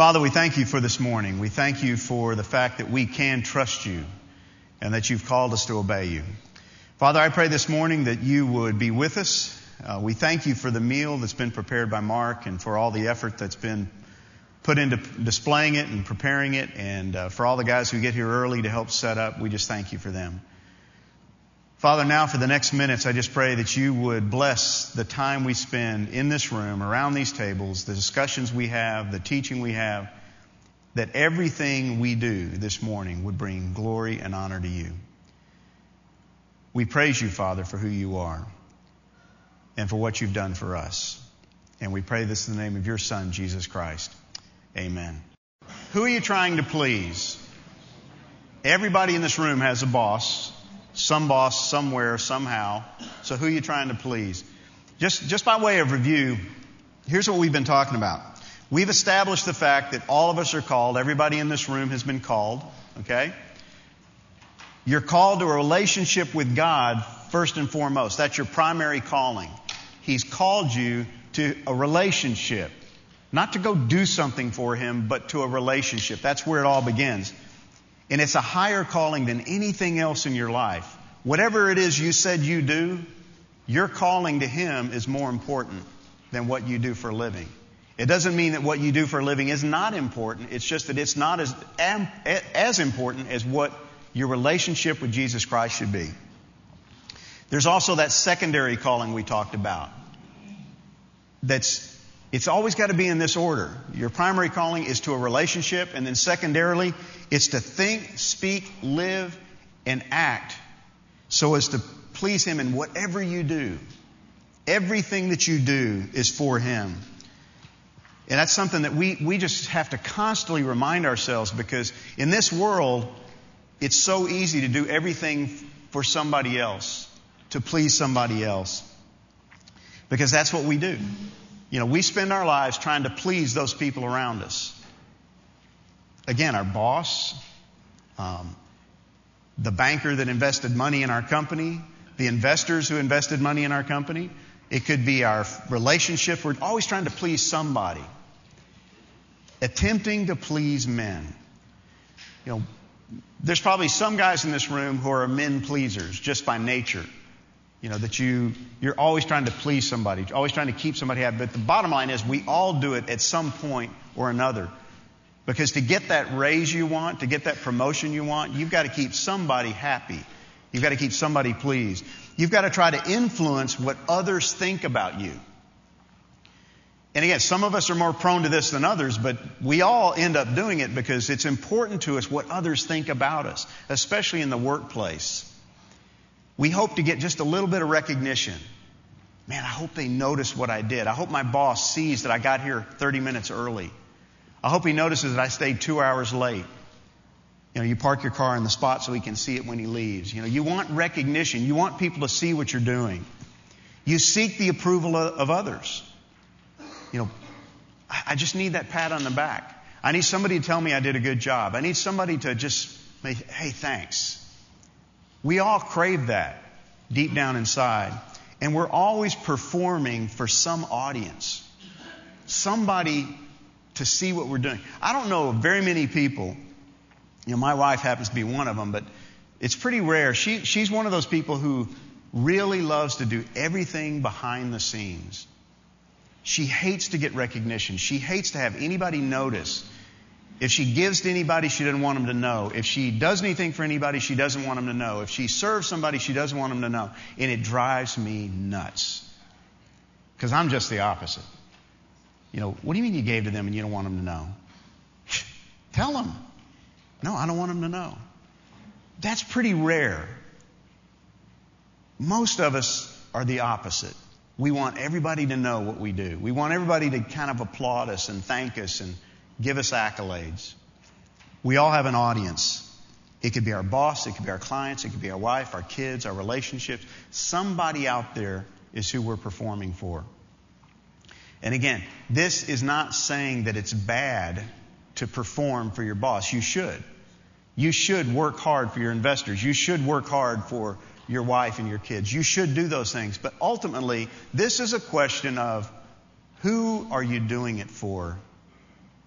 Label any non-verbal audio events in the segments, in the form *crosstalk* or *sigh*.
Father, we thank you for this morning. We thank you for the fact that we can trust you and that you've called us to obey you. Father, I pray this morning that you would be with us. Uh, we thank you for the meal that's been prepared by Mark and for all the effort that's been put into displaying it and preparing it, and uh, for all the guys who get here early to help set up. We just thank you for them. Father, now for the next minutes, I just pray that you would bless the time we spend in this room, around these tables, the discussions we have, the teaching we have, that everything we do this morning would bring glory and honor to you. We praise you, Father, for who you are and for what you've done for us. And we pray this in the name of your Son, Jesus Christ. Amen. Who are you trying to please? Everybody in this room has a boss some boss somewhere, somehow. So who are you trying to please? Just, just by way of review, here's what we've been talking about. We've established the fact that all of us are called. Everybody in this room has been called. Okay? You're called to a relationship with God first and foremost. That's your primary calling. He's called you to a relationship. Not to go do something for Him, but to a relationship. That's where it all begins. And it's a higher calling than anything else in your life. Whatever it is you said you do, your calling to Him is more important than what you do for a living. It doesn't mean that what you do for a living is not important. It's just that it's not as, as important as what your relationship with Jesus Christ should be. There's also that secondary calling we talked about. That's it's always got to be in this order. Your primary calling is to a relationship, and then secondarily, it's to think, speak, live, and act so as to please Him in whatever you do. Everything that you do is for Him. And that's something that we, we just have to constantly remind ourselves because in this world, it's so easy to do everything for somebody else, to please somebody else. Because that's what we do. You know, we spend our lives trying to please those people around us. Again, our boss, um, the banker that invested money in our company, the investors who invested money in our company. It could be our relationship. We're always trying to please somebody. Attempting to please men. You know, there's probably some guys in this room who are men pleasers just by nature. You know, that you, you're always trying to please somebody, always trying to keep somebody happy. But the bottom line is we all do it at some point or another. Because to get that raise you want, to get that promotion you want, you've got to keep somebody happy. You've got to keep somebody pleased. You've got to try to influence what others think about you. And again, some of us are more prone to this than others, but we all end up doing it because it's important to us what others think about us, especially in the workplace we hope to get just a little bit of recognition. Man, I hope they notice what I did. I hope my boss sees that I got here 30 minutes early. I hope he notices that I stayed two hours late. You know, you park your car in the spot so he can see it when he leaves. You know, you want recognition. You want people to see what you're doing. You seek the approval of others. You know, I just need that pat on the back. I need somebody to tell me I did a good job. I need somebody to just, hey, thanks. We all crave that deep down inside. And we're always performing for some audience, somebody to see what we're doing. I don't know very many people, you know, my wife happens to be one of them, but it's pretty rare. She, she's one of those people who really loves to do everything behind the scenes. She hates to get recognition. She hates to have anybody notice if she gives to anybody, she doesn't want them to know. If she does anything for anybody, she doesn't want them to know. If she serves somebody, she doesn't want them to know. And it drives me nuts. Because I'm just the opposite. You know, what do you mean you gave to them and you don't want them to know? Tell them. No, I don't want them to know. That's pretty rare. Most of us are the opposite. We want everybody to know what we do. We want everybody to kind of applaud us and thank us and give us accolades. We all have an audience. It could be our boss, it could be our clients, it could be our wife, our kids, our relationships. Somebody out there is who we're performing for. And again, this is not saying that it's bad to perform for your boss. You should. You should work hard for your investors. You should work hard for your wife and your kids. You should do those things. But ultimately, this is a question of who are you doing it for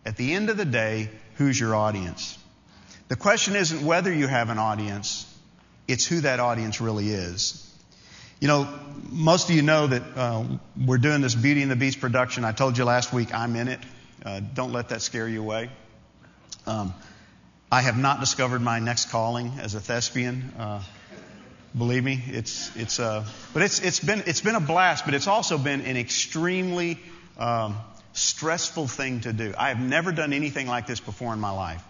At the end of the day, who's your audience? The question isn't whether you have an audience, it's who that audience really is. You know, most of you know that uh, we're doing this Beauty and the Beast production. I told you last week I'm in it. Uh, don't let that scare you away. Um, I have not discovered my next calling as a thespian. Uh, believe me, it's it's uh, but it's it's been it's been a blast, but it's also been an extremely um, stressful thing to do. I have never done anything like this before in my life.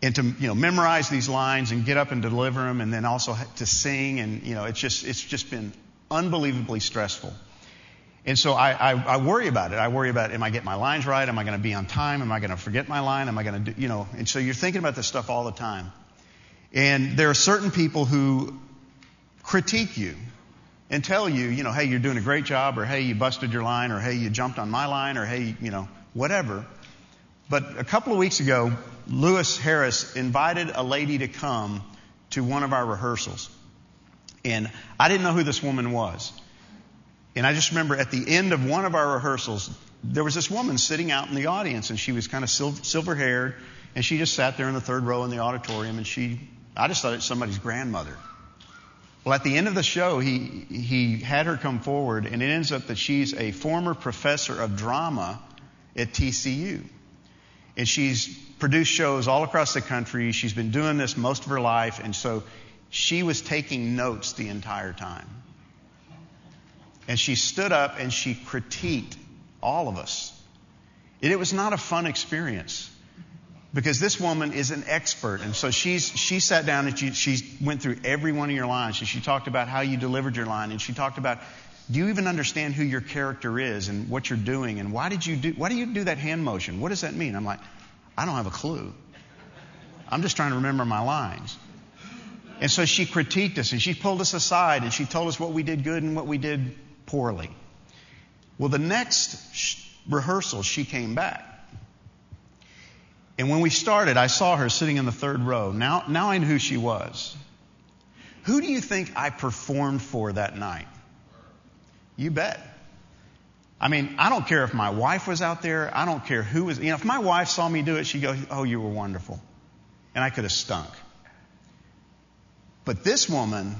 And to you know memorize these lines and get up and deliver them, and then also to sing, and you know it's just it's just been unbelievably stressful. And so I, I, I worry about it. I worry about am I getting my lines right? Am I going to be on time? Am I going to forget my line? Am I going to do you know? And so you're thinking about this stuff all the time. And there are certain people who critique you and tell you, you know, hey, you're doing a great job, or hey, you busted your line, or hey, you jumped on my line, or hey, you know, whatever. But a couple of weeks ago, Lewis Harris invited a lady to come to one of our rehearsals. And I didn't know who this woman was. And I just remember at the end of one of our rehearsals, there was this woman sitting out in the audience, and she was kind of silver haired, and she just sat there in the third row in the auditorium, and she, I just thought it was somebody's grandmother. Well, at the end of the show, he, he had her come forward, and it ends up that she's a former professor of drama at TCU. And she's produced shows all across the country. She's been doing this most of her life, and so she was taking notes the entire time. And she stood up and she critiqued all of us. And it was not a fun experience because this woman is an expert. And so she's, she sat down and she, she went through every one of your lines. And she talked about how you delivered your line. And she talked about, do you even understand who your character is and what you're doing? And why did you do, why do you do that hand motion? What does that mean? I'm like, I don't have a clue. I'm just trying to remember my lines. And so she critiqued us and she pulled us aside and she told us what we did good and what we did poorly. Well, the next rehearsal, she came back. And when we started, I saw her sitting in the third row. Now, now I knew who she was. Who do you think I performed for that night? You bet. I mean, I don't care if my wife was out there. I don't care who was. You know, if my wife saw me do it, she'd go, Oh, you were wonderful. And I could have stunk. But this woman,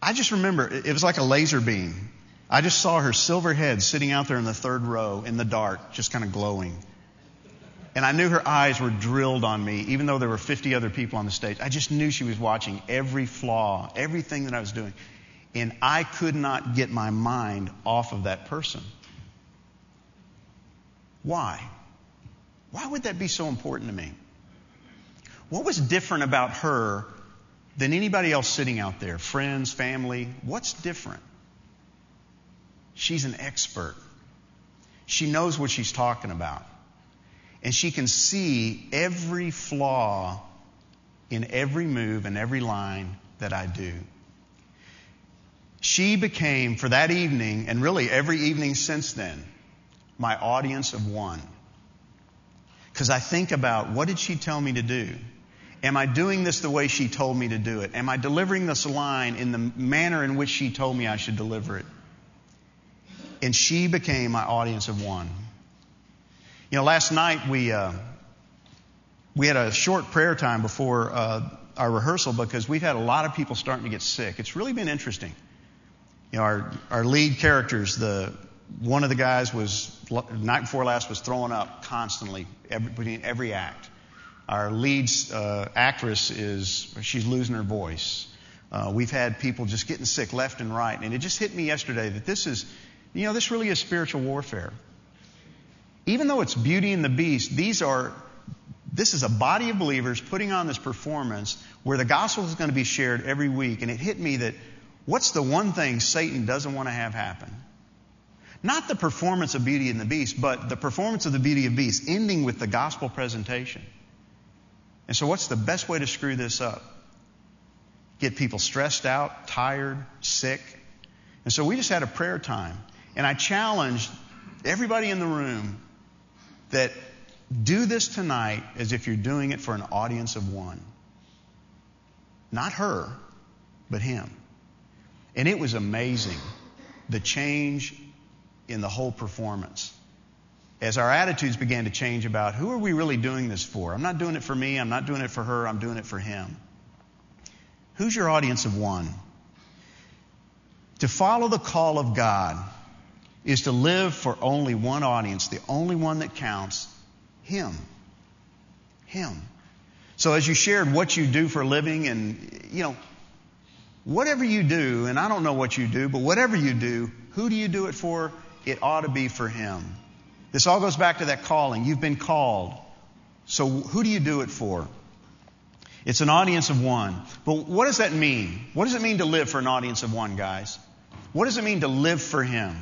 I just remember, it was like a laser beam. I just saw her silver head sitting out there in the third row in the dark, just kind of glowing. And I knew her eyes were drilled on me, even though there were 50 other people on the stage. I just knew she was watching every flaw, everything that I was doing. And I could not get my mind off of that person. Why? Why would that be so important to me? What was different about her than anybody else sitting out there? Friends, family? What's different? She's an expert. She knows what she's talking about. And she can see every flaw in every move and every line that I do. She became, for that evening, and really every evening since then, my audience of one. Because I think about what did she tell me to do? Am I doing this the way she told me to do it? Am I delivering this line in the manner in which she told me I should deliver it? And she became my audience of one. You know, last night we uh, we had a short prayer time before uh, our rehearsal because we've had a lot of people starting to get sick. It's really been interesting. You know, our our lead characters, the one of the guys was night before last was throwing up constantly every, between every act. Our lead uh, actress is she's losing her voice. Uh, we've had people just getting sick left and right, and it just hit me yesterday that this is, you know, this really is spiritual warfare even though it's Beauty and the Beast, these are, this is a body of believers putting on this performance where the gospel is going to be shared every week. And it hit me that what's the one thing Satan doesn't want to have happen? Not the performance of Beauty and the Beast, but the performance of the Beauty the Beast ending with the gospel presentation. And so, what's the best way to screw this up? Get people stressed out, tired, sick. And so, we just had a prayer time. And I challenged everybody in the room that do this tonight as if you're doing it for an audience of one. Not her, but him. And it was amazing the change in the whole performance. as our attitudes began to change about who are we really doing this for? I'm not doing it for me. I'm not doing it for her. I'm doing it for him. Who's your audience of one? To follow the call of God is to live for only one audience, the only one that counts, Him. Him. So as you shared what you do for a living and, you know, whatever you do, and I don't know what you do, but whatever you do, who do you do it for? It ought to be for Him. This all goes back to that calling. You've been called. So who do you do it for? It's an audience of one. But what does that mean? What does it mean to live for an audience of one, guys? What does it mean to live for Him?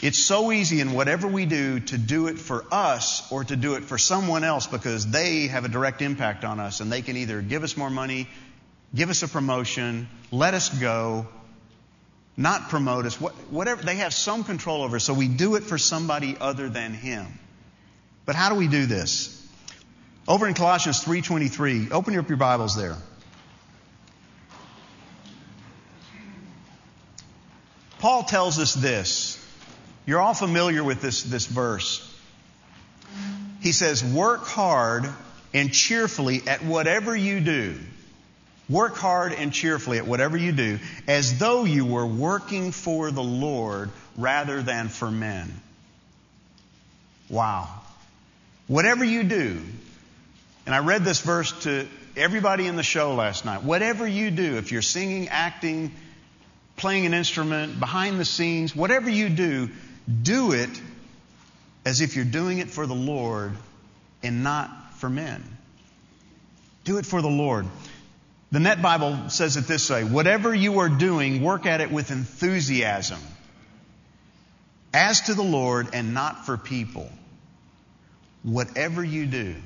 It's so easy in whatever we do to do it for us or to do it for someone else because they have a direct impact on us and they can either give us more money, give us a promotion, let us go, not promote us, whatever. They have some control over us, so we do it for somebody other than Him. But how do we do this? Over in Colossians 3:23, open up your Bibles there. Paul tells us this. You're all familiar with this, this verse. He says, Work hard and cheerfully at whatever you do. Work hard and cheerfully at whatever you do, as though you were working for the Lord rather than for men. Wow. Whatever you do, and I read this verse to everybody in the show last night. Whatever you do, if you're singing, acting, playing an instrument, behind the scenes, whatever you do, do it as if you're doing it for the Lord and not for men. Do it for the Lord. The Net Bible says it this way whatever you are doing, work at it with enthusiasm, as to the Lord and not for people. Whatever you do.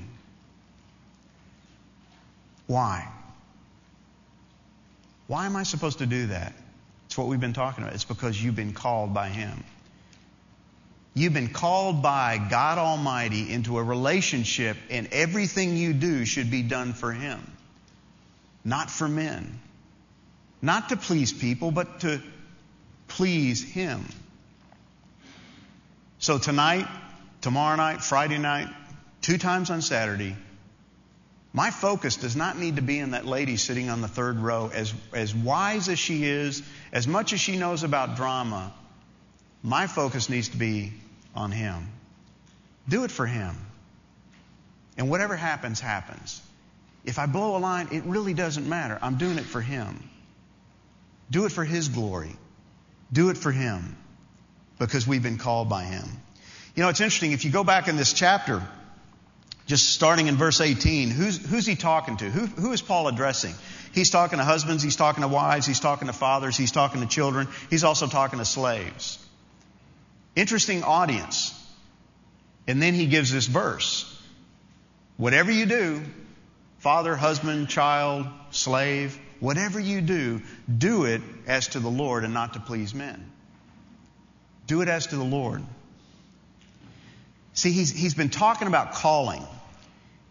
Why? Why am I supposed to do that? It's what we've been talking about. It's because you've been called by Him. You've been called by God Almighty into a relationship, and everything you do should be done for Him not for men. Not to please people, but to please Him. So tonight, tomorrow night, Friday night, two times on Saturday, my focus does not need to be in that lady sitting on the third row. As, as wise as she is, as much as she knows about drama, my focus needs to be on Him. Do it for Him. And whatever happens, happens. If I blow a line, it really doesn't matter. I'm doing it for Him. Do it for His glory. Do it for Him because we've been called by Him. You know, it's interesting. If you go back in this chapter, just starting in verse 18, who's, who's he talking to? Who, who is Paul addressing? He's talking to husbands, he's talking to wives, he's talking to fathers, he's talking to children, he's also talking to slaves. Interesting audience. And then he gives this verse. Whatever you do, father, husband, child, slave, whatever you do, do it as to the Lord and not to please men. Do it as to the Lord. See, he's, he's been talking about calling.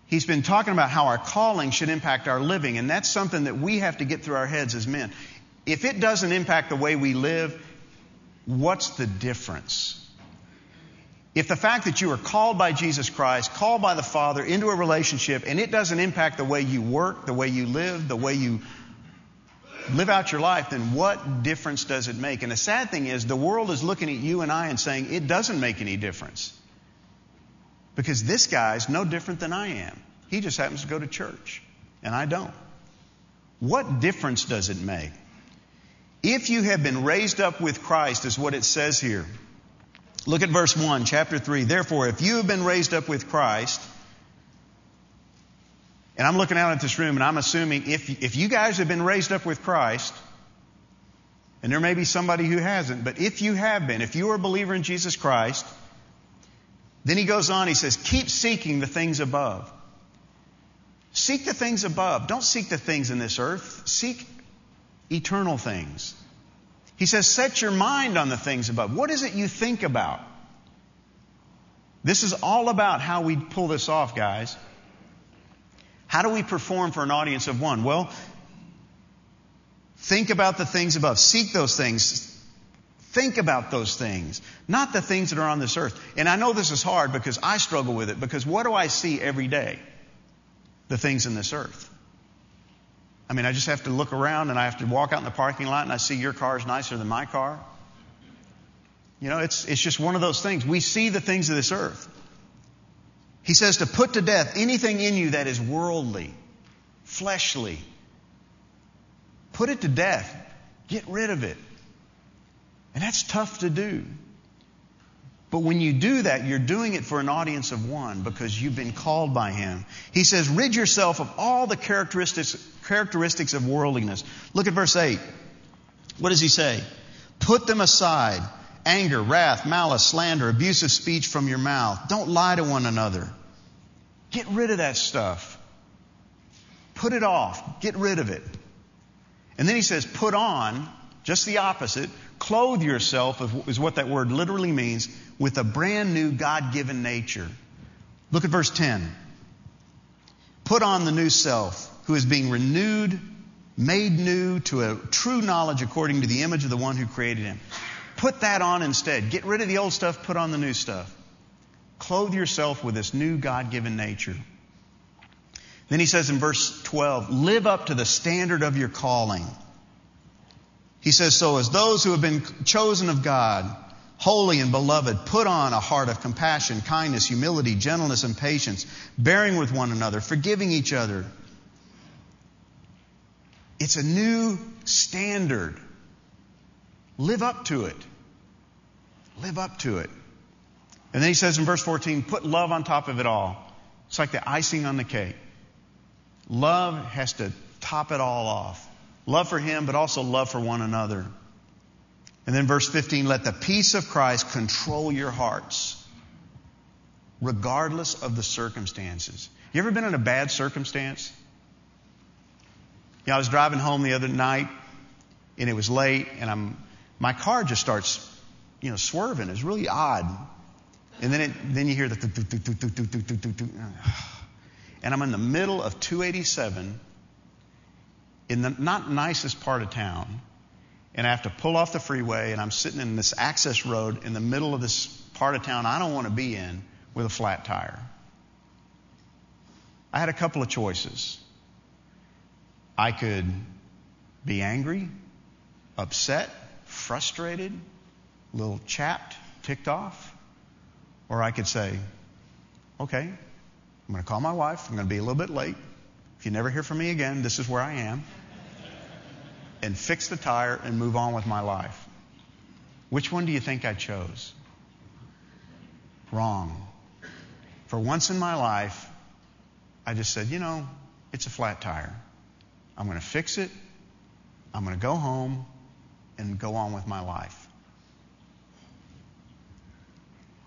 He's been talking about how our calling should impact our living, and that's something that we have to get through our heads as men. If it doesn't impact the way we live, what's the difference? If the fact that you are called by Jesus Christ, called by the Father into a relationship, and it doesn't impact the way you work, the way you live, the way you live out your life, then what difference does it make? And the sad thing is, the world is looking at you and I and saying, it doesn't make any difference. Because this guy's no different than I am. He just happens to go to church, and I don't. What difference does it make? If you have been raised up with Christ, is what it says here. Look at verse 1, chapter 3. Therefore, if you have been raised up with Christ, and I'm looking out at this room and I'm assuming if, if you guys have been raised up with Christ, and there may be somebody who hasn't, but if you have been, if you are a believer in Jesus Christ, then he goes on, he says, keep seeking the things above. Seek the things above. Don't seek the things in this earth. Seek eternal things. He says, set your mind on the things above. What is it you think about? This is all about how we pull this off, guys. How do we perform for an audience of one? Well, think about the things above. Seek those things. Think about those things, not the things that are on this earth. And I know this is hard because I struggle with it because what do I see every day? The things in this earth. I mean, I just have to look around and I have to walk out in the parking lot and I see your car is nicer than my car. You know, it's, it's just one of those things. We see the things of this earth. He says to put to death anything in you that is worldly, fleshly. Put it to death. Get rid of it. And that's tough to do. But when you do that, you're doing it for an audience of one because you've been called by Him. He says, rid yourself of all the characteristics, characteristics of worldliness. Look at verse 8. What does He say? Put them aside anger, wrath, malice, slander, abusive speech from your mouth. Don't lie to one another. Get rid of that stuff. Put it off. Get rid of it. And then he says, put on, just the opposite, clothe yourself, is what that word literally means, with a brand new God given nature. Look at verse 10. Put on the new self, who is being renewed, made new to a true knowledge according to the image of the one who created him. Put that on instead. Get rid of the old stuff, put on the new stuff. Clothe yourself with this new God given nature. Then he says in verse 12, live up to the standard of your calling. He says, so as those who have been chosen of God, holy and beloved, put on a heart of compassion, kindness, humility, gentleness, and patience, bearing with one another, forgiving each other. It's a new standard. Live up to it. Live up to it. And then he says in verse 14, put love on top of it all. It's like the icing on the cake. Love has to top it all off. Love for him, but also love for one another. And then verse 15, let the peace of Christ control your hearts, regardless of the circumstances. You ever been in a bad circumstance? You know, I was driving home the other night, and it was late, and I'm, my car just starts you know, swerving. It's really odd. And then it, then you hear the *sighs* and I'm in the middle of 287 in the not nicest part of town. And I have to pull off the freeway and I'm sitting in this access road in the middle of this part of town I don't want to be in with a flat tire. I had a couple of choices. I could be angry, upset, frustrated, a little chapped, ticked off. Or I could say, okay, I'm going to call my wife. I'm going to be a little bit late. If you never hear from me again, this is where I am. And fix the tire and move on with my life. Which one do you think I chose? Wrong. For once in my life, I just said, you know, it's a flat tire. I'm going to fix it. I'm going to go home and go on with my life.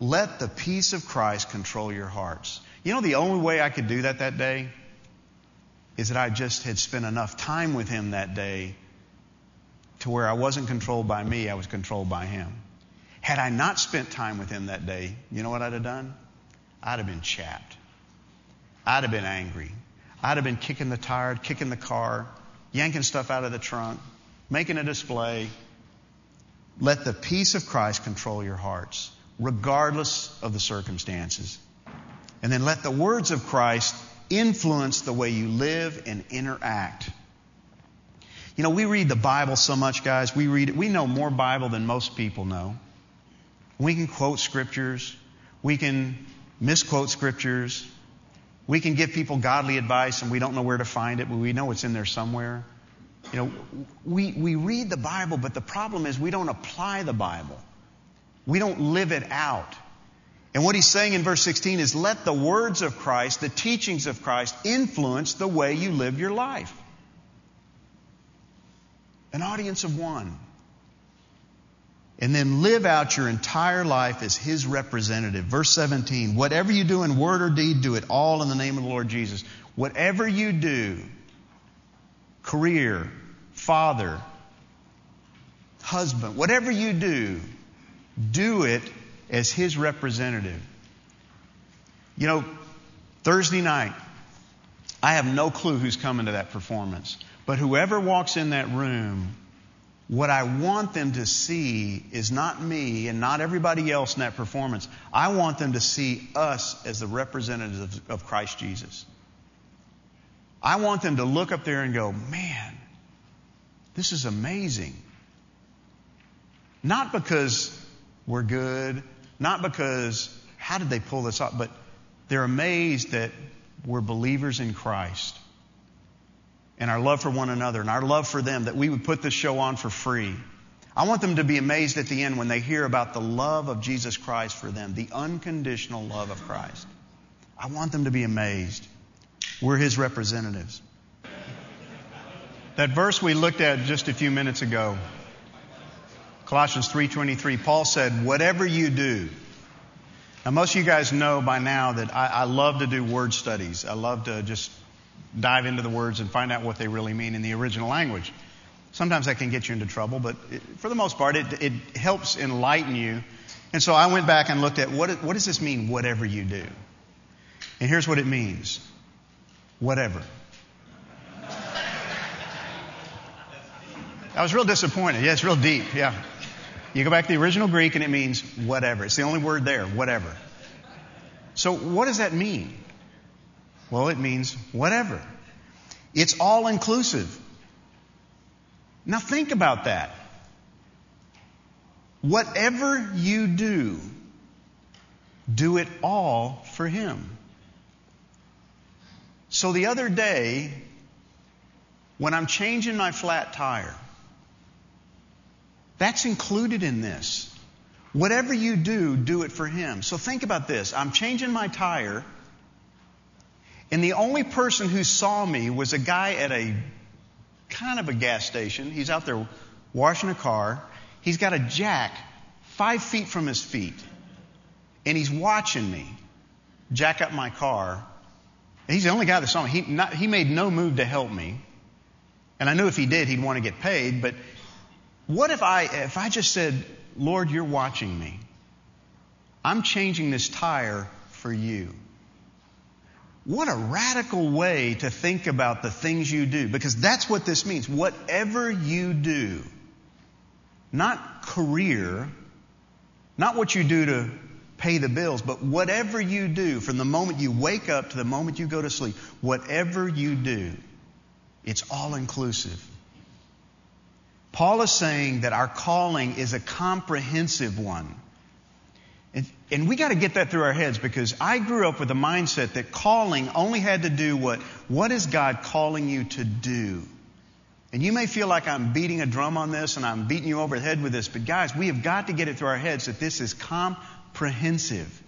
Let the peace of Christ control your hearts. You know, the only way I could do that that day is that I just had spent enough time with Him that day to where I wasn't controlled by me, I was controlled by Him. Had I not spent time with Him that day, you know what I'd have done? I'd have been chapped. I'd have been angry. I'd have been kicking the tire, kicking the car, yanking stuff out of the trunk, making a display. Let the peace of Christ control your hearts regardless of the circumstances. And then let the words of Christ influence the way you live and interact. You know, we read the Bible so much, guys. We read it. We know more Bible than most people know. We can quote scriptures. We can misquote scriptures. We can give people godly advice and we don't know where to find it, but we know it's in there somewhere. You know, we, we read the Bible, but the problem is we don't apply the Bible. We don't live it out. And what he's saying in verse 16 is let the words of Christ, the teachings of Christ, influence the way you live your life. An audience of one. And then live out your entire life as his representative. Verse 17, whatever you do in word or deed, do it all in the name of the Lord Jesus. Whatever you do, career, father, husband, whatever you do, do it as His representative. You know, Thursday night, I have no clue who's coming to that performance. But whoever walks in that room, What I want them to see is not me and not everybody else in that performance. I want them to see us as the representatives of Christ Jesus. I want them to look up there and go, man, this is amazing. Not because we're good, not because, how did they pull this off, but they're amazed that we're believers in Christ and our love for one another and our love for them, that we would put this show on for free. I want them to be amazed at the end when they hear about the love of Jesus Christ for them, the unconditional love of Christ. I want them to be amazed. We're His representatives. That verse we looked at just a few minutes ago, Colossians 3.23, Paul said, whatever you do, now, most of you guys know by now that I, I, love to do word studies. I love to just dive into the words and find out what they really mean in the original language. Sometimes that can get you into trouble, but it, for the most part, it, it, helps enlighten you. And so I went back and looked at what, what does this mean, whatever you do? And here's what it means whatever. I was real disappointed. Yeah, it's real deep. Yeah. You go back to the original Greek and it means whatever. It's the only word there, whatever. So what does that mean? Well, it means whatever. It's all inclusive. Now think about that. Whatever you do, do it all for Him. So the other day, when I'm changing my flat tire, that's included in this. Whatever you do, do it for Him. So think about this. I'm changing my tire, and the only person who saw me was a guy at a kind of a gas station. He's out there washing a car. He's got a jack five feet from his feet, and he's watching me jack up my car. He's the only guy that saw me. He, not, he made no move to help me. And I knew if he did, he'd want to get paid, but what if I, if I just said, Lord, you're watching me. I'm changing this tire for you. What a radical way to think about the things you do, because that's what this means. Whatever you do, not career, not what you do to pay the bills, but whatever you do, from the moment you wake up to the moment you go to sleep, whatever you do, it's all inclusive. Paul is saying that our calling is a comprehensive one. And, we got to get that through our heads because I grew up with a mindset that calling only had to do what, what is God calling you to do? And you may feel like I'm beating a drum on this and I'm beating you over the head with this, but guys, we have got to get it through our heads that this is comprehensive.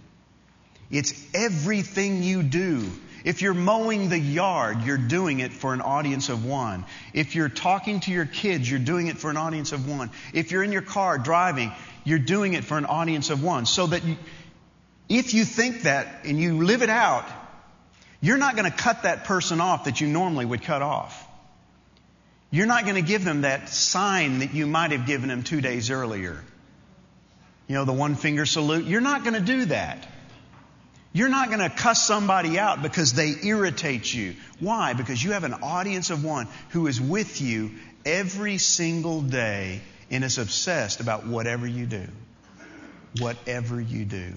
It's everything you do. If you're mowing the yard, you're doing it for an audience of one. If you're talking to your kids, you're doing it for an audience of one. If you're in your car driving, you're doing it for an audience of one. So that you, if you think that and you live it out, you're not going to cut that person off that you normally would cut off. You're not going to give them that sign that you might have given them two days earlier. You know, the one finger salute. You're not going to do that. You're not going to cuss somebody out because they irritate you. Why? Because you have an audience of one who is with you every single day and is obsessed about whatever you do. Whatever you do.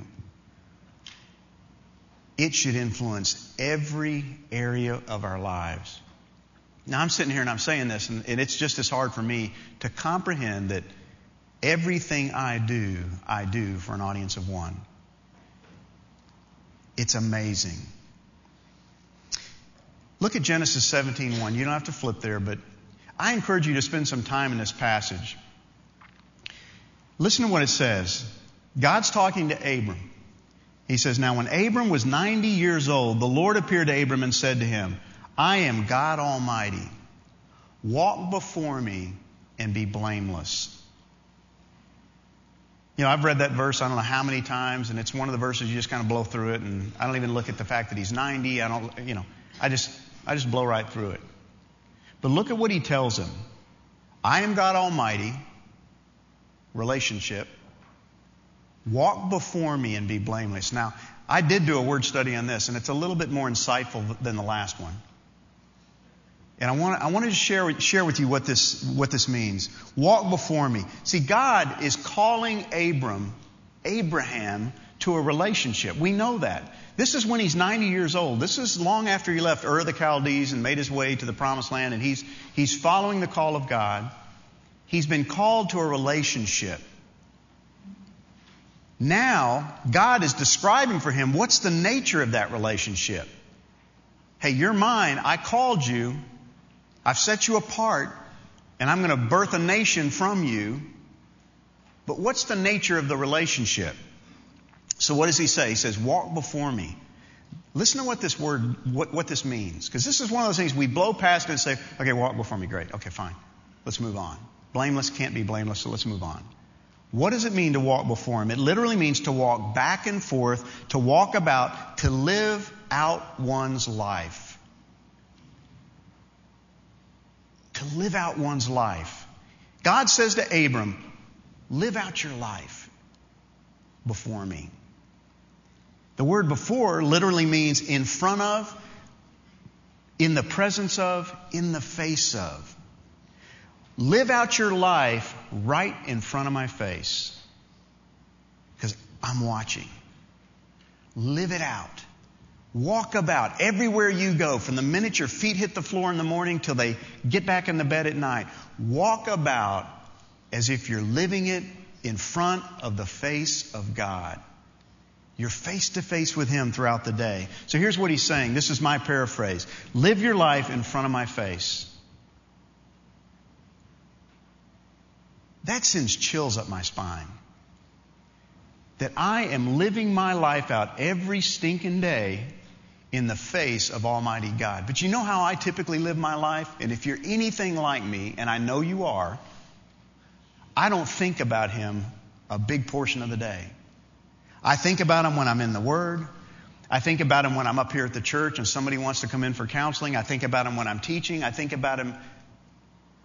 It should influence every area of our lives. Now, I'm sitting here and I'm saying this, and, and it's just as hard for me to comprehend that everything I do, I do for an audience of one. It's amazing. Look at Genesis 17:1. You don't have to flip there, but I encourage you to spend some time in this passage. Listen to what it says. God's talking to Abram. He says, Now when Abram was 90 years old, the Lord appeared to Abram and said to him, I am God Almighty. Walk before me and be blameless. You know, I've read that verse I don't know how many times, and it's one of the verses you just kind of blow through it, and I don't even look at the fact that he's 90. I don't, you know, I just, I just blow right through it. But look at what he tells him. I am God Almighty, relationship. Walk before me and be blameless. Now, I did do a word study on this, and it's a little bit more insightful than the last one. And I want, I wanted to share, share with you what this, what this means. Walk before me. See, God is calling Abram, Abraham, to a relationship. We know that. This is when he's 90 years old. This is long after he left Ur of the Chaldees and made his way to the promised land, and he's, he's following the call of God. He's been called to a relationship. Now, God is describing for him what's the nature of that relationship. Hey, you're mine. I called you. I've set you apart, and I'm going to birth a nation from you. But what's the nature of the relationship? So what does he say? He says, walk before me. Listen to what this word, what, what this means. Because this is one of those things we blow past and say, okay, walk before me. Great. Okay, fine. Let's move on. Blameless can't be blameless, so let's move on. What does it mean to walk before him? It literally means to walk back and forth, to walk about, to live out one's life. To live out one's life. God says to Abram, live out your life before me. The word before literally means in front of, in the presence of, in the face of. Live out your life right in front of my face. Because I'm watching. Live it out. Walk about everywhere you go, from the minute your feet hit the floor in the morning till they get back in the bed at night. Walk about as if you're living it in front of the face of God. You're face to face with Him throughout the day. So here's what He's saying. This is my paraphrase. Live your life in front of my face. That sends chills up my spine. That I am living my life out every stinking day in the face of Almighty God. But you know how I typically live my life? And if you're anything like me, and I know you are, I don't think about Him a big portion of the day. I think about Him when I'm in the Word. I think about Him when I'm up here at the church and somebody wants to come in for counseling. I think about Him when I'm teaching. I think about him.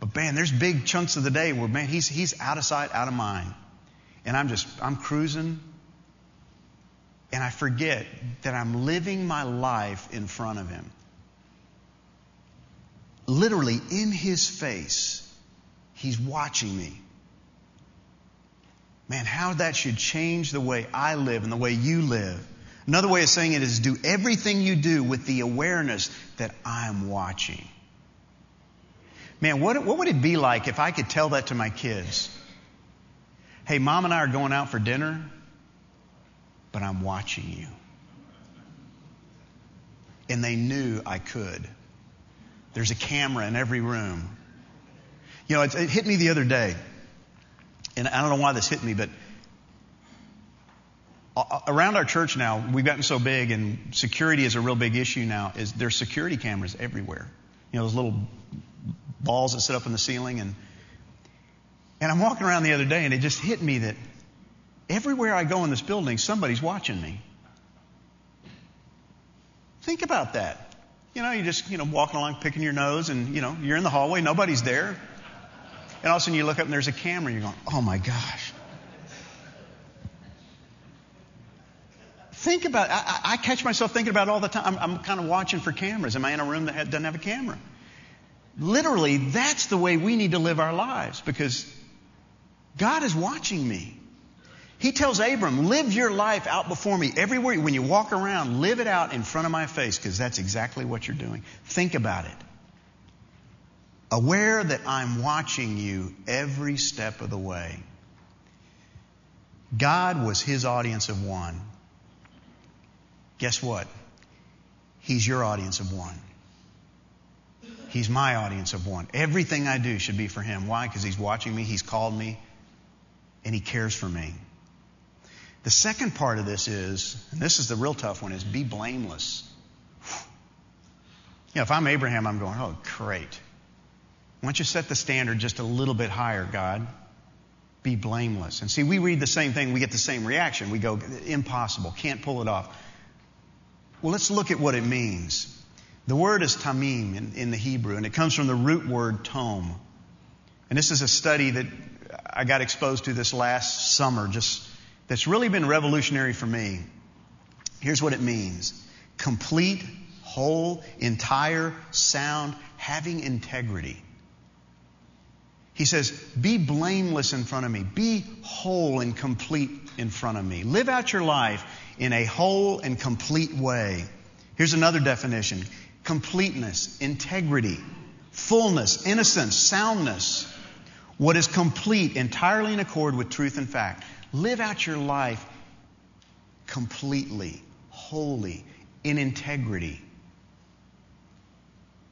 But man, there's big chunks of the day where man, he's, he's out of sight, out of mind. And I'm just, I'm cruising. And I forget that I'm living my life in front of him. Literally in his face. He's watching me. Man, how that should change the way I live and the way you live. Another way of saying it is do everything you do with the awareness that I'm watching. Man, what, what would it be like if I could tell that to my kids? Hey, mom and I are going out for dinner, but I'm watching you. And they knew I could. There's a camera in every room. You know, it, it hit me the other day and I don't know why this hit me, but around our church now, we've gotten so big, and security is a real big issue now. Is there's security cameras everywhere? You know those little balls that sit up in the ceiling, and and I'm walking around the other day, and it just hit me that everywhere I go in this building, somebody's watching me. Think about that. You know, you're just you know walking along, picking your nose, and you know you're in the hallway, nobody's there. And all of a sudden you look up and there's a camera and you're going, oh my gosh. Think about I, I catch myself thinking about it all the time. I'm, I'm kind of watching for cameras. Am I in a room that doesn't have a camera? Literally, that's the way we need to live our lives because God is watching me. He tells Abram, live your life out before me. Everywhere, when you walk around, live it out in front of my face because that's exactly what you're doing. Think about it aware that I'm watching you every step of the way. God was his audience of one. Guess what? He's your audience of one. He's my audience of one. Everything I do should be for him. Why? Because he's watching me, he's called me, and he cares for me. The second part of this is, and this is the real tough one, is be blameless. You know, if I'm Abraham, I'm going, oh, great. Why don't you set the standard just a little bit higher, God? Be blameless. And see, we read the same thing, we get the same reaction. We go, impossible, can't pull it off. Well, let's look at what it means. The word is tamim in, in the Hebrew, and it comes from the root word tome. And this is a study that I got exposed to this last summer, just that's really been revolutionary for me. Here's what it means complete, whole, entire, sound, having integrity. He says, Be blameless in front of me. Be whole and complete in front of me. Live out your life in a whole and complete way. Here's another definition completeness, integrity, fullness, innocence, soundness. What is complete, entirely in accord with truth and fact. Live out your life completely, wholly, in integrity.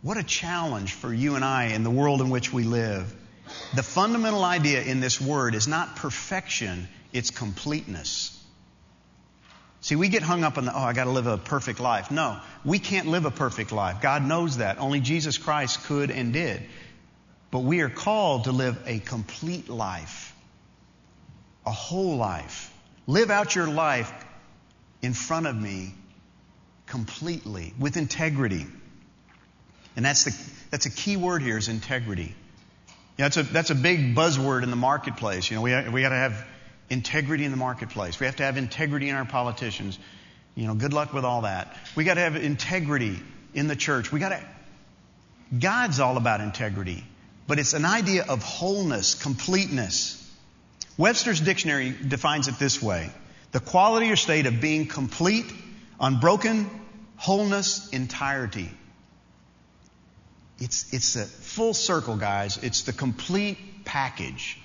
What a challenge for you and I in the world in which we live. The fundamental idea in this word is not perfection, it's completeness. See, we get hung up on the, oh, I got to live a perfect life. No, we can't live a perfect life. God knows that. Only Jesus Christ could and did. But we are called to live a complete life, a whole life. Live out your life in front of me completely, with integrity. And that's, the, that's a key word here is integrity. You know, that's, a, that's a big buzzword in the marketplace. You know, we, we got to have integrity in the marketplace. We have to have integrity in our politicians. You know, good luck with all that. We got to have integrity in the church. We got to. God's all about integrity, but it's an idea of wholeness, completeness. Webster's dictionary defines it this way the quality or state of being complete, unbroken, wholeness, entirety. It's, it's a full circle, guys. It's the complete package.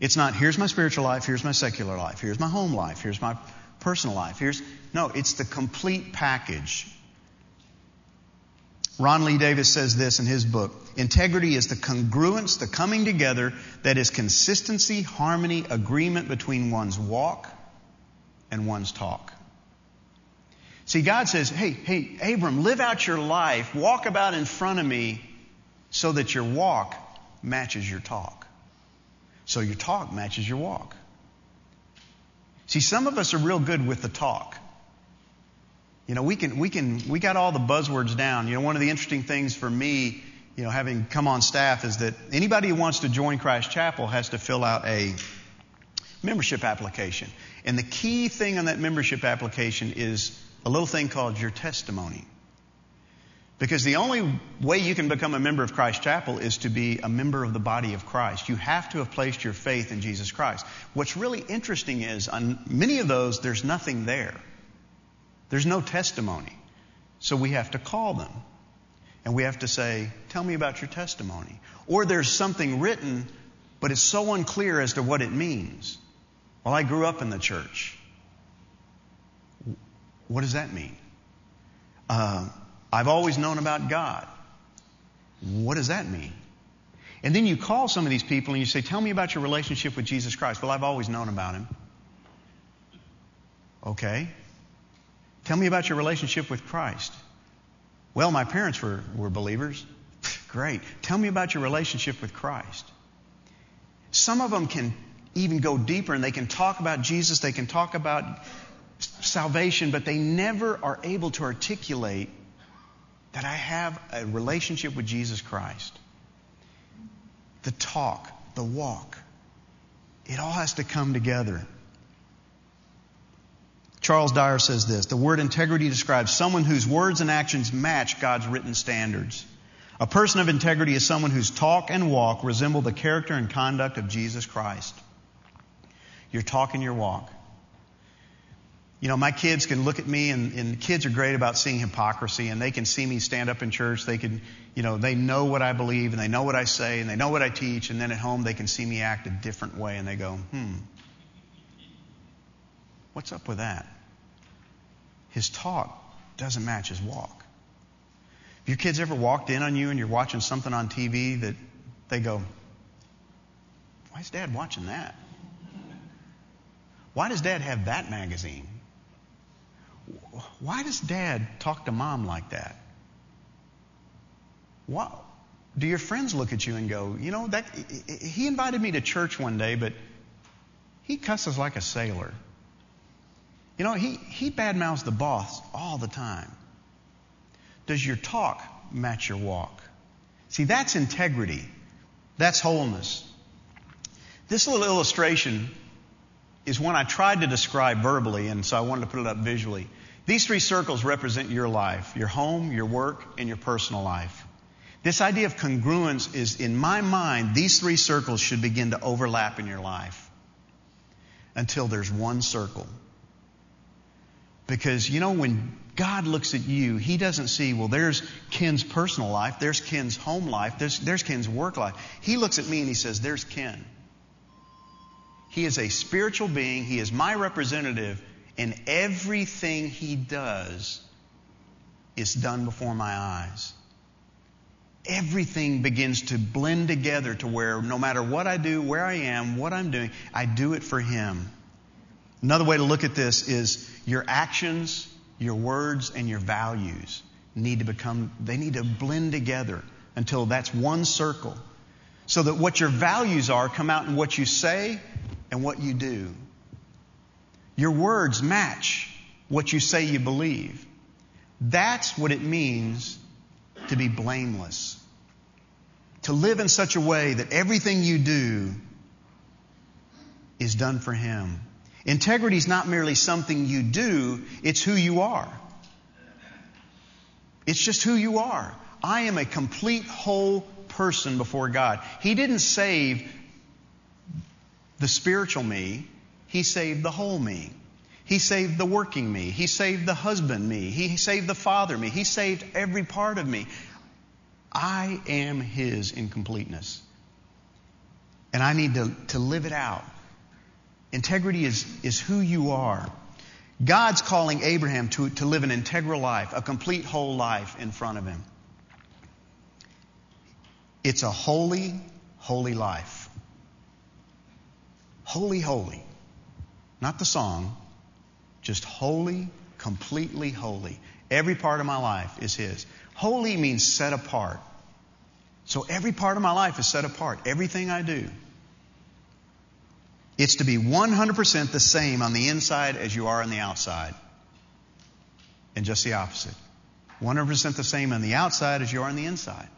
It's not, here's my spiritual life, here's my secular life, here's my home life, here's my personal life. Here's, no, it's the complete package. Ron Lee Davis says this in his book Integrity is the congruence, the coming together that is consistency, harmony, agreement between one's walk and one's talk. See, God says, hey, hey, Abram, live out your life, walk about in front of me so that your walk matches your talk. So your talk matches your walk. See, some of us are real good with the talk. You know, we can, we can, we got all the buzzwords down. You know, one of the interesting things for me, you know, having come on staff is that anybody who wants to join Christ Chapel has to fill out a membership application. And the key thing on that membership application is a little thing called your testimony. Because the only way you can become a member of Christ Chapel is to be a member of the body of Christ. You have to have placed your faith in Jesus Christ. What's really interesting is on many of those, there's nothing there. There's no testimony. So we have to call them. And we have to say, Tell me about your testimony. Or there's something written, but it's so unclear as to what it means. Well, I grew up in the church. What does that mean? Uh, I've always known about God. What does that mean? And then you call some of these people and you say, Tell me about your relationship with Jesus Christ. Well, I've always known about him. Okay. Tell me about your relationship with Christ. Well, my parents were, were believers. *laughs* Great. Tell me about your relationship with Christ. Some of them can even go deeper and they can talk about Jesus, they can talk about salvation, but they never are able to articulate that I have a relationship with Jesus Christ. The talk, the walk, it all has to come together. Charles Dyer says this The word integrity describes someone whose words and actions match God's written standards. A person of integrity is someone whose talk and walk resemble the character and conduct of Jesus Christ. Your talk and your walk. You know, my kids can look at me, and, and kids are great about seeing hypocrisy, and they can see me stand up in church. They can, you know, they know what I believe, and they know what I say, and they know what I teach, and then at home they can see me act a different way, and they go, hmm, what's up with that? His talk doesn't match his walk. Have your kids ever walked in on you and you're watching something on TV that they go, why is dad watching that? Why does dad have that magazine? Why does dad talk to mom like that? Why, do your friends look at you and go, you know, that he invited me to church one day, but he cusses like a sailor. You know, he, he badmouths the boss all the time. Does your talk match your walk? See, that's integrity. That's wholeness. This little illustration is one I tried to describe verbally, and so I wanted to put it up visually. These three circles represent your life your home, your work, and your personal life. This idea of congruence is, in my mind, these three circles should begin to overlap in your life until there's one circle. Because, you know, when God looks at you, He doesn't see, well, there's Ken's personal life, there's Ken's home life, there's, there's Ken's work life. He looks at me and He says, there's Ken. He is a spiritual being, He is my representative, and everything He does is done before my eyes everything begins to blend together to where no matter what I do, where I am, what I'm doing, I do it for Him. Another way to look at this is your actions, your words, and your values need to become, they need to blend together until that's one circle. So that what your values are come out in what you say and what you do. Your words match what you say you believe. That's what it means to be blameless. To live in such a way that everything you do is done for Him. Integrity is not merely something you do, it's who you are. It's just who you are. I am a complete whole person before God. He didn't save the spiritual me, He saved the whole me. He saved the working me. He saved the husband me. He saved the father me. He saved every part of me. I am His in completeness. And I need to, to live it out. Integrity is, is who you are. God's calling Abraham to, to live an integral life, a complete whole life in front of him. It's a holy, holy life. Holy, holy. Not the song, just holy, completely holy. Every part of my life is His. Holy means set apart. So every part of my life is set apart. Everything I do. It's to be 100% the same on the inside as you are on the outside. And just the opposite. 100% the same on the outside as you are on the inside.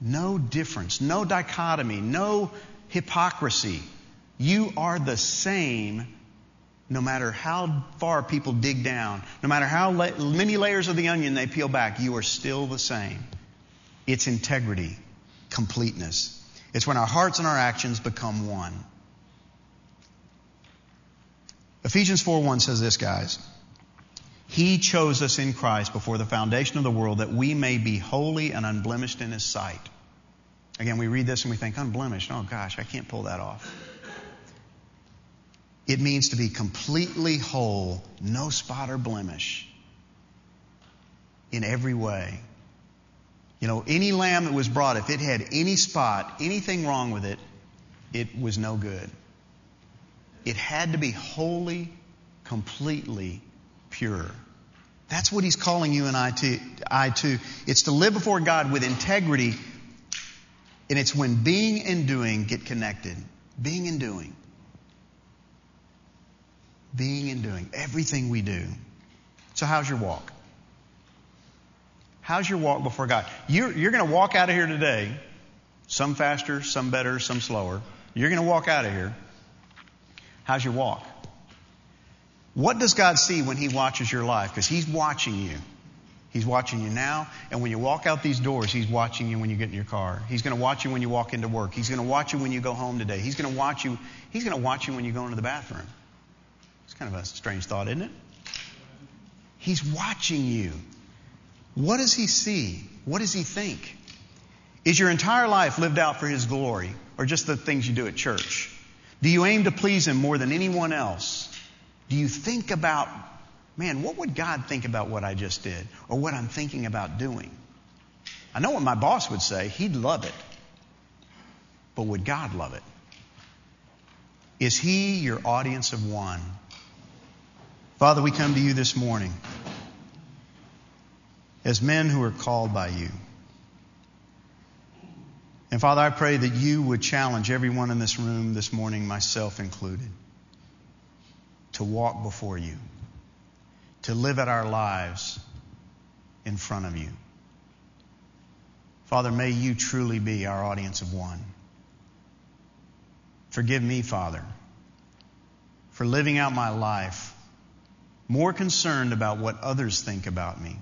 No difference, no dichotomy, no hypocrisy. You are the same no matter how far people dig down, no matter how la- many layers of the onion they peel back, you are still the same. It's integrity, completeness. It's when our hearts and our actions become one. Ephesians 4:1 says this, guys. He chose us in Christ before the foundation of the world that we may be holy and unblemished in His sight. Again, we read this and we think, unblemished. Oh gosh, I can't pull that off. It means to be completely whole, no spot or blemish in every way. You know, any lamb that was brought, if it had any spot, anything wrong with it, it was no good. It had to be wholly, completely pure. That's what he's calling you and I to, I to. It's to live before God with integrity, and it's when being and doing get connected. Being and doing being and doing everything we do. So, how's your walk? How's your walk before God? You're, you're going to walk out of here today, some faster, some better, some slower. You're going to walk out of here. How's your walk? What does God see when He watches your life? Because He's watching you. He's watching you now, and when you walk out these doors, He's watching you when you get in your car. He's going to watch you when you walk into work. He's going to watch you when you go home today. He's going to watch you. He's going to watch you when you go into the bathroom. It's kind of a strange thought, isn't it? He's watching you. What does he see? What does he think? Is your entire life lived out for his glory or just the things you do at church? Do you aim to please him more than anyone else? Do you think about, man, what would God think about what I just did or what I'm thinking about doing? I know what my boss would say. He'd love it. But would God love it? Is he your audience of one? Father, we come to you this morning as men who are called by you. And Father, I pray that you would challenge everyone in this room this morning, myself included, to walk before you, to live out our lives in front of you. Father, may you truly be our audience of one. Forgive me, Father, for living out my life more concerned about what others think about me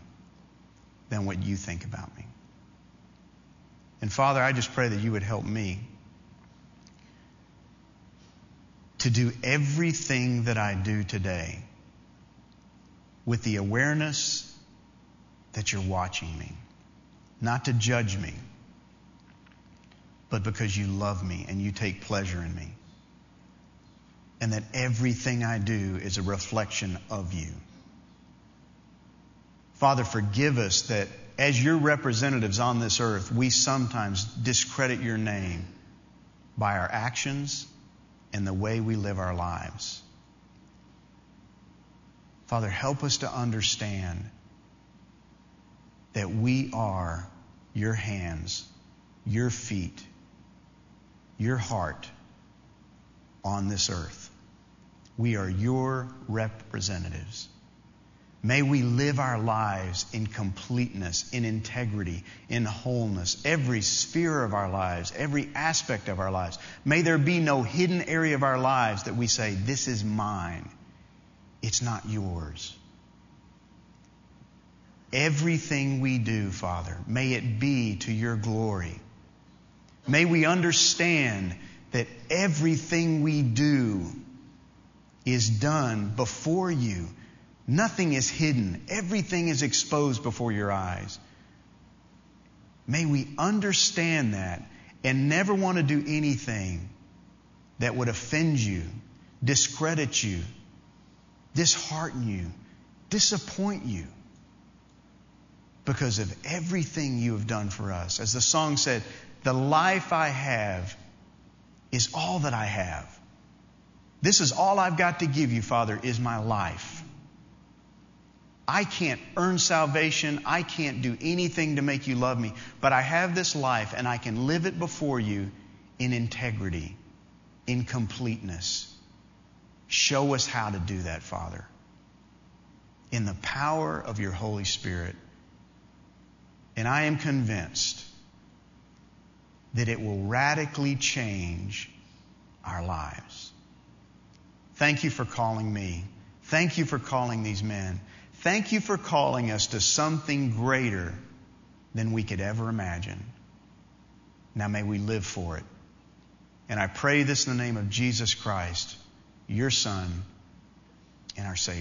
than what you think about me. And Father, I just pray that you would help me to do everything that I do today with the awareness that you're watching me, not to judge me, but because you love me and you take pleasure in me. And that everything I do is a reflection of you. Father, forgive us that as your representatives on this earth, we sometimes discredit your name by our actions and the way we live our lives. Father, help us to understand that we are your hands, your feet, your heart on this earth. We are your representatives. May we live our lives in completeness, in integrity, in wholeness, every sphere of our lives, every aspect of our lives. May there be no hidden area of our lives that we say, This is mine. It's not yours. Everything we do, Father, may it be to your glory. May we understand that everything we do is done before you Nothing is hidden. Everything is exposed before your eyes. May we understand that and never want to do anything that would offend you, discredit you, dishearten you, disappoint you because of everything you have done for us. As the song said, the life I have is all that I have. This is all I've got to give you, Father, is my life. I can't earn salvation. I can't do anything to make you love me. But I have this life and I can live it before you in integrity, in completeness. Show us how to do that, Father. In the power of your Holy Spirit. And I am convinced that it will radically change our lives. Thank you for calling me. Thank you for calling these men. Thank you for calling us to something greater than we could ever imagine. Now may we live for it. And I pray this in the name of Jesus Christ, your Son and our Savior.